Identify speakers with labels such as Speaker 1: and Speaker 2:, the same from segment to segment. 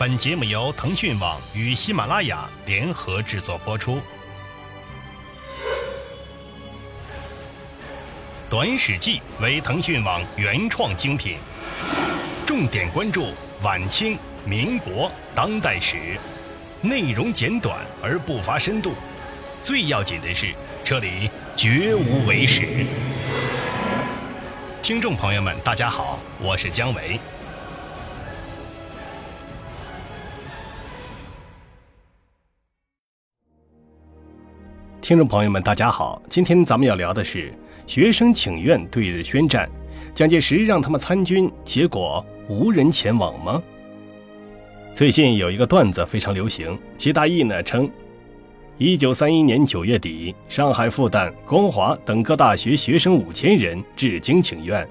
Speaker 1: 本节目由腾讯网与喜马拉雅联合制作播出。短史记为腾讯网原创精品，重点关注晚清、民国、当代史，内容简短而不乏深度。最要紧的是，这里绝无伪史。听众朋友们，大家好，我是姜维。听众朋友们，大家好，今天咱们要聊的是学生请愿对日宣战，蒋介石让他们参军，结果无人前往吗？最近有一个段子非常流行，其大意呢称，一九三一年九月底，上海复旦、光华等各大学学生五千人至京请愿，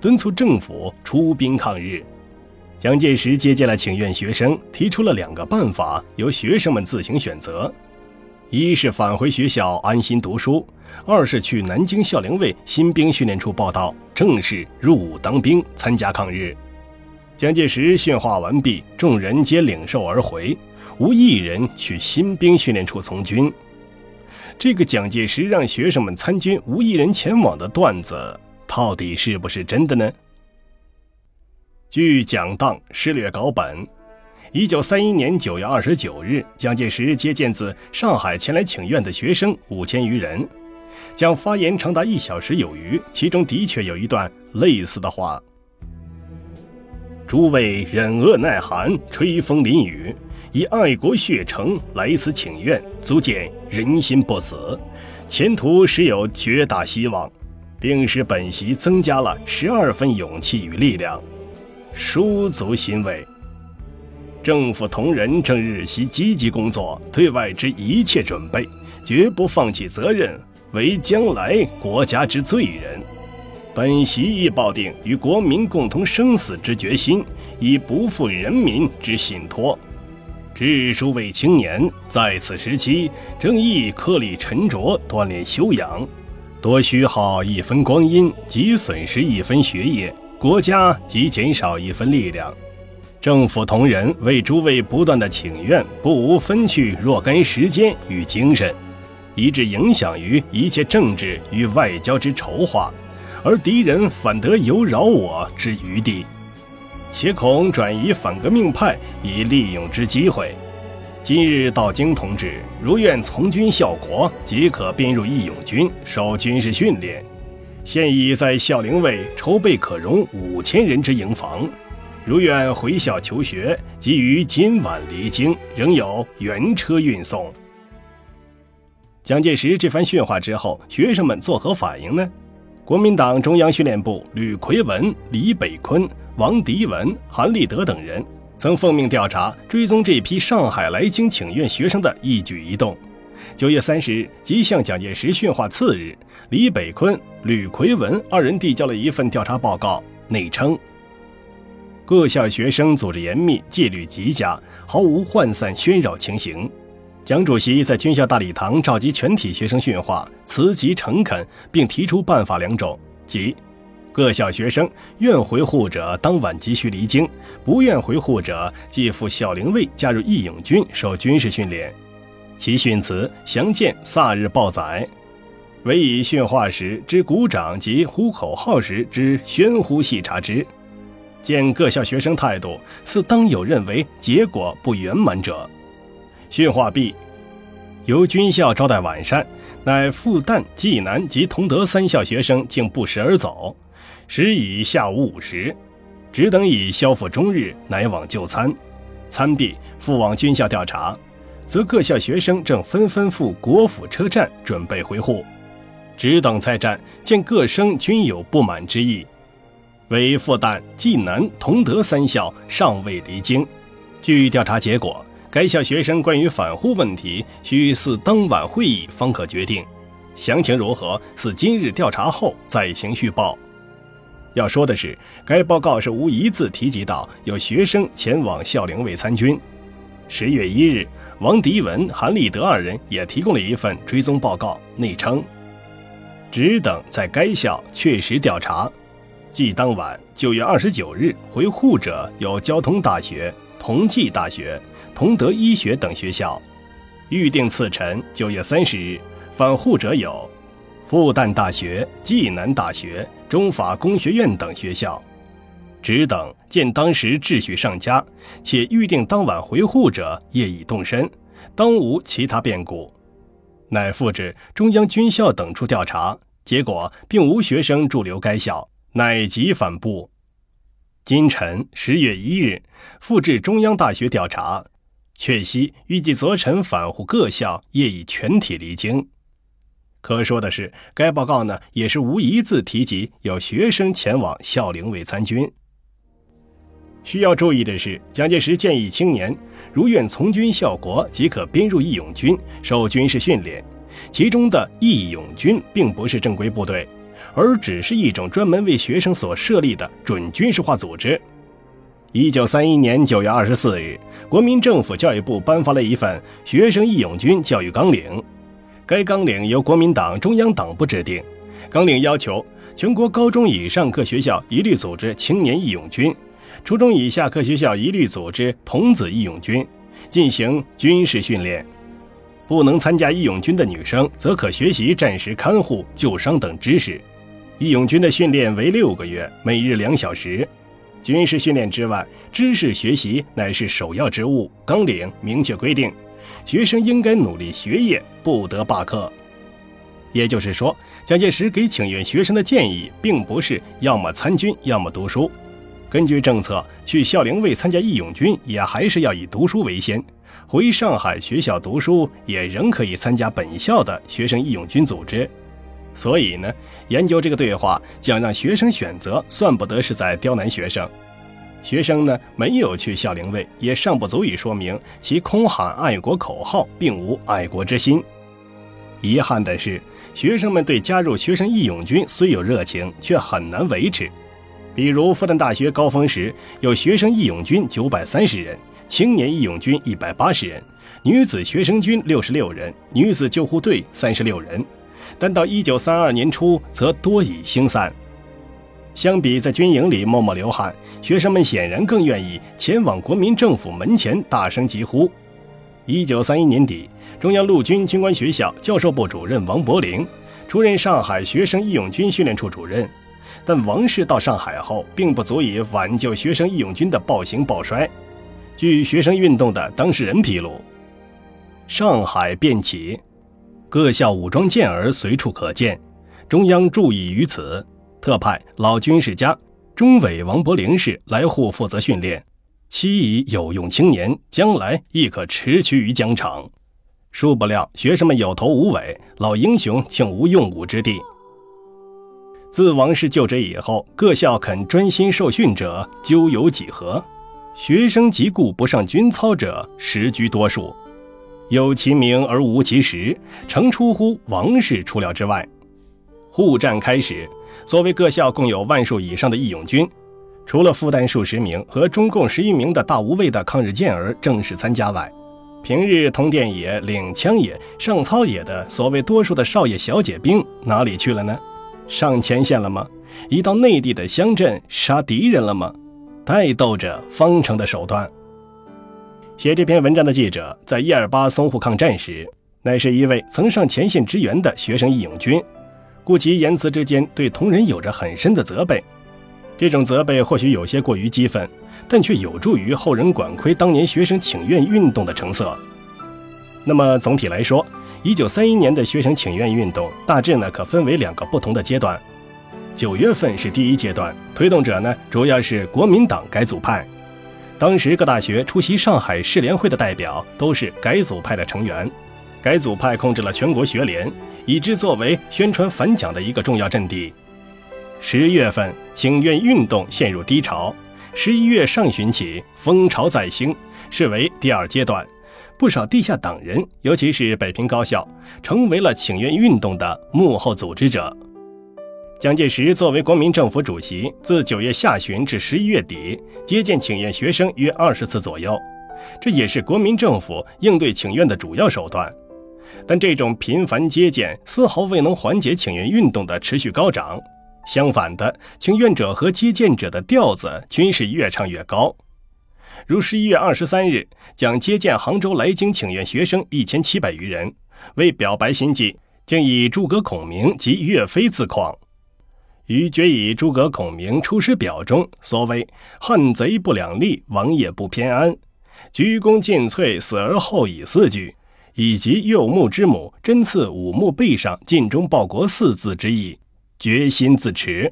Speaker 1: 敦促政府出兵抗日。蒋介石接见了请愿学生，提出了两个办法，由学生们自行选择。一是返回学校安心读书，二是去南京校陵卫新兵训练处报到，正式入伍当兵，参加抗日。蒋介石训话完毕，众人皆领受而回，无一人去新兵训练处从军。这个蒋介石让学生们参军，无一人前往的段子，到底是不是真的呢？据蒋当施略稿本。一九三一年九月二十九日，蒋介石接见自上海前来请愿的学生五千余人，将发言长达一小时有余。其中的确有一段类似的话：“诸位忍饿耐寒、吹风淋雨，以爱国血诚来此请愿，足见人心不死，前途实有绝大希望，并使本席增加了十二分勇气与力量，殊足欣慰。”政府同仁正日夕积极工作，对外之一切准备，绝不放弃责任，为将来国家之罪人。本席亦抱定与国民共同生死之决心，以不负人民之信托。致诸位青年，在此时期，正宜颗粒沉着，锻炼修养，多虚耗一分光阴，即损失一分学业，国家即减少一分力量。政府同仁为诸位不断的请愿，不无分去若干时间与精神，以致影响于一切政治与外交之筹划，而敌人反得有扰我之余地，且恐转移反革命派以利用之机会。今日到京同志，如愿从军效国，即可编入义勇军，受军事训练。现已在孝陵卫筹备可容五千人之营房。如愿回校求学，即于今晚离京，仍有原车运送。蒋介石这番训话之后，学生们作何反应呢？国民党中央训练部吕奎文、李北坤、王迪文、韩立德等人曾奉命调查追踪这批上海来京请愿学生的一举一动。九月三十日，即向蒋介石训话次日，李北坤、吕奎文二人递交了一份调查报告，内称。各校学生组织严密，纪律极佳，毫无涣散喧扰情形。蒋主席在军校大礼堂召集全体学生训话，辞极诚恳，并提出办法两种：即各校学生愿回沪者当晚即须离京，不愿回沪者即赴校陵卫加入义勇军受军事训练。其训词详见萨日报载。唯以训话时之鼓掌及呼口号时之喧呼细察之。见各校学生态度，似当有认为结果不圆满者。训话毕，由军校招待晚膳，乃复旦、济南及同德三校学生竟不时而走。时已下午五时，只等已消复终日，乃往就餐。餐毕，复往军校调查，则各校学生正纷纷赴国府车站准备回沪。只等再战，见各生均有不满之意。为复旦、暨南、同德三校尚未离京。据调查结果，该校学生关于返沪问题，需似当晚会议方可决定。详情如何，似今日调查后再行续报。要说的是，该报告是无一字提及到有学生前往孝陵卫参军。十月一日，王迪文、韩立德二人也提供了一份追踪报告，内称：只等在该校确实调查。即当晚九月二十九日回沪者有交通大学、同济大学、同德医学等学校。预定次晨九月三十日返沪者有复旦大学、暨南大学、中法工学院等学校。只等见当时秩序尚佳，且预定当晚回沪者业已动身，当无其他变故，乃复至中央军校等处调查，结果并无学生驻留该校，乃即返部。今晨十月一日复至中央大学调查，确悉预计昨晨返沪各校业已全体离京。可说的是，该报告呢也是无一字提及有学生前往校陵卫参军。需要注意的是，蒋介石建议青年如愿从军效国，即可编入义勇军，受军事训练。其中的义勇军并不是正规部队，而只是一种专门为学生所设立的准军事化组织。一九三一年九月二十四日，国民政府教育部颁发了一份《学生义勇军教育纲领》，该纲领由国民党中央党部制定。纲领要求全国高中以上各学校一律组织青年义勇军。初中以下各学校一律组织童子义勇军，进行军事训练。不能参加义勇军的女生，则可学习战时看护、救伤等知识。义勇军的训练为六个月，每日两小时。军事训练之外，知识学习乃是首要之务。纲领明确规定，学生应该努力学业，不得罢课。也就是说，蒋介石给请愿学生的建议，并不是要么参军，要么读书。根据政策，去校陵卫参加义勇军也还是要以读书为先。回上海学校读书也仍可以参加本校的学生义勇军组织。所以呢，研究这个对话讲让学生选择，算不得是在刁难学生。学生呢没有去校陵卫，也尚不足以说明其空喊爱国口号，并无爱国之心。遗憾的是，学生们对加入学生义勇军虽有热情，却很难维持。比如复旦大学高峰时有学生义勇军九百三十人，青年义勇军一百八十人，女子学生军六十六人，女子救护队三十六人。但到一九三二年初，则多已星散。相比在军营里默默流汗，学生们显然更愿意前往国民政府门前大声疾呼。一九三一年底，中央陆军军官学校教授部主任王伯龄出任上海学生义勇军训练处主任。但王氏到上海后，并不足以挽救学生义勇军的暴行暴衰。据学生运动的当事人披露，上海便起，各校武装健儿随处可见。中央注意于此，特派老军事家中委王伯龄氏来沪负责训练，期以有用青年，将来亦可驰驱于疆场。殊不料，学生们有头无尾，老英雄竟无用武之地。自王氏就职以后，各校肯专心受训者究有几何？学生即故不上军操者，实居多数。有其名而无其实，诚出乎王氏出料之外。沪战开始，作为各校共有万数以上的义勇军，除了复旦数十名和中共十余名的大无畏的抗日健儿正式参加外，平日通电野、领枪野、上操野的所谓多数的少爷小姐兵哪里去了呢？上前线了吗？一到内地的乡镇杀敌人了吗？带斗着方程的手段。写这篇文章的记者在一二八淞沪抗战时，乃是一位曾上前线支援的学生义勇军，故其言辞之间对同仁有着很深的责备。这种责备或许有些过于激愤，但却有助于后人管窥当年学生请愿运动的成色。那么总体来说，一九三一年的学生请愿运动大致呢可分为两个不同的阶段。九月份是第一阶段，推动者呢主要是国民党改组派。当时各大学出席上海市联会的代表都是改组派的成员。改组派控制了全国学联，以之作为宣传反蒋的一个重要阵地。十月份请愿运动陷入低潮，十一月上旬起风潮再兴，视为第二阶段。不少地下党人，尤其是北平高校，成为了请愿运动的幕后组织者。蒋介石作为国民政府主席，自九月下旬至十一月底，接见请愿学生约二十次左右，这也是国民政府应对请愿的主要手段。但这种频繁接见，丝毫未能缓解请愿运动的持续高涨。相反的，请愿者和接见者的调子均是越唱越高。如十一月二十三日，将接见杭州来京请愿学生一千七百余人，为表白心迹，竟以诸葛孔明及岳飞自况。于决以诸葛孔明《出师表》中所谓“汉贼不两立，王爷不偏安，鞠躬尽瘁，死而后已”四句，以及“右目之母针刺五目背上尽忠报国”四字之意，决心自持，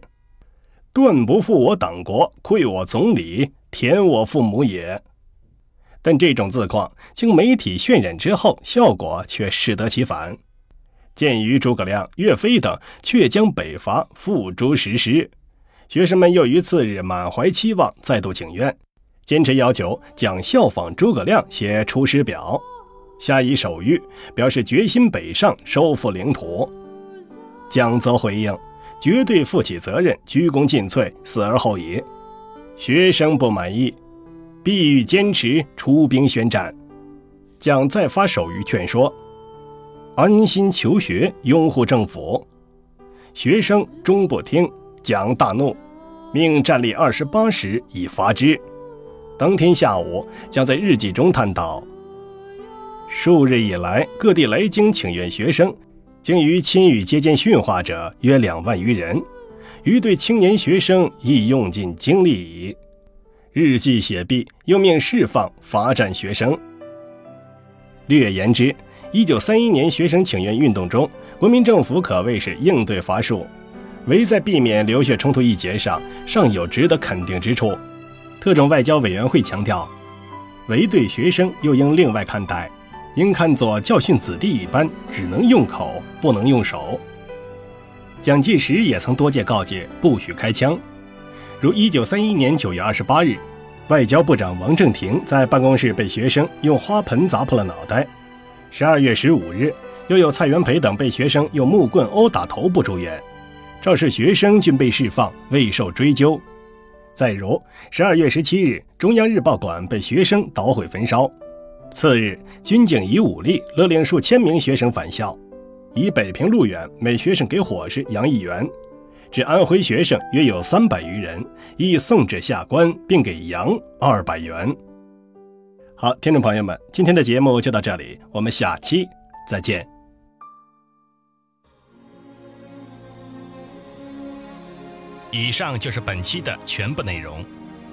Speaker 1: 断不负我党国，愧我总理，填我父母也。但这种自况经媒体渲染之后，效果却适得其反。鉴于诸葛亮、岳飞等却将北伐付诸实施，学生们又于次日满怀期望，再度请愿，坚持要求蒋效仿诸葛亮写《出师表》，下以手谕，表示决心北上收复领土。蒋则回应：“绝对负起责任，鞠躬尽瘁，死而后已。”学生不满意，必欲坚持出兵宣战。蒋再发手谕劝说。安心求学，拥护政府。学生终不听，蒋大怒，命站立二十八时以罚之。当天下午，将在日记中叹道：“数日以来，各地来京请愿学生，经于亲与接见训话者约两万余人，于对青年学生亦用尽精力矣。”日记写毕，又命释放罚站学生。略言之。一九三一年学生请愿运动中，国民政府可谓是应对乏术，唯在避免流血冲突一节上尚有值得肯定之处。特种外交委员会强调，唯对学生又应另外看待，应看作教训子弟一般，只能用口，不能用手。蒋介石也曾多届告诫不许开枪，如一九三一年九月二十八日，外交部长王正廷在办公室被学生用花盆砸破了脑袋。十二月十五日，又有蔡元培等被学生用木棍殴打头部住院，肇事学生均被释放，未受追究。再如，十二月十七日，中央日报馆被学生捣毁焚烧。次日，军警以武力勒令数千名学生返校，以北平路远，每学生给伙食洋一元。至安徽学生约有三百余人，亦送至下关，并给洋二百元。好，听众朋友们，今天的节目就到这里，我们下期再见。以上就是本期的全部内容。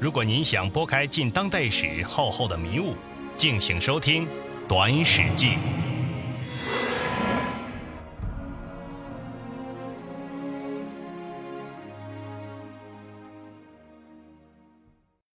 Speaker 1: 如果您想拨开近当代史厚厚的迷雾，敬请收听《短史记》。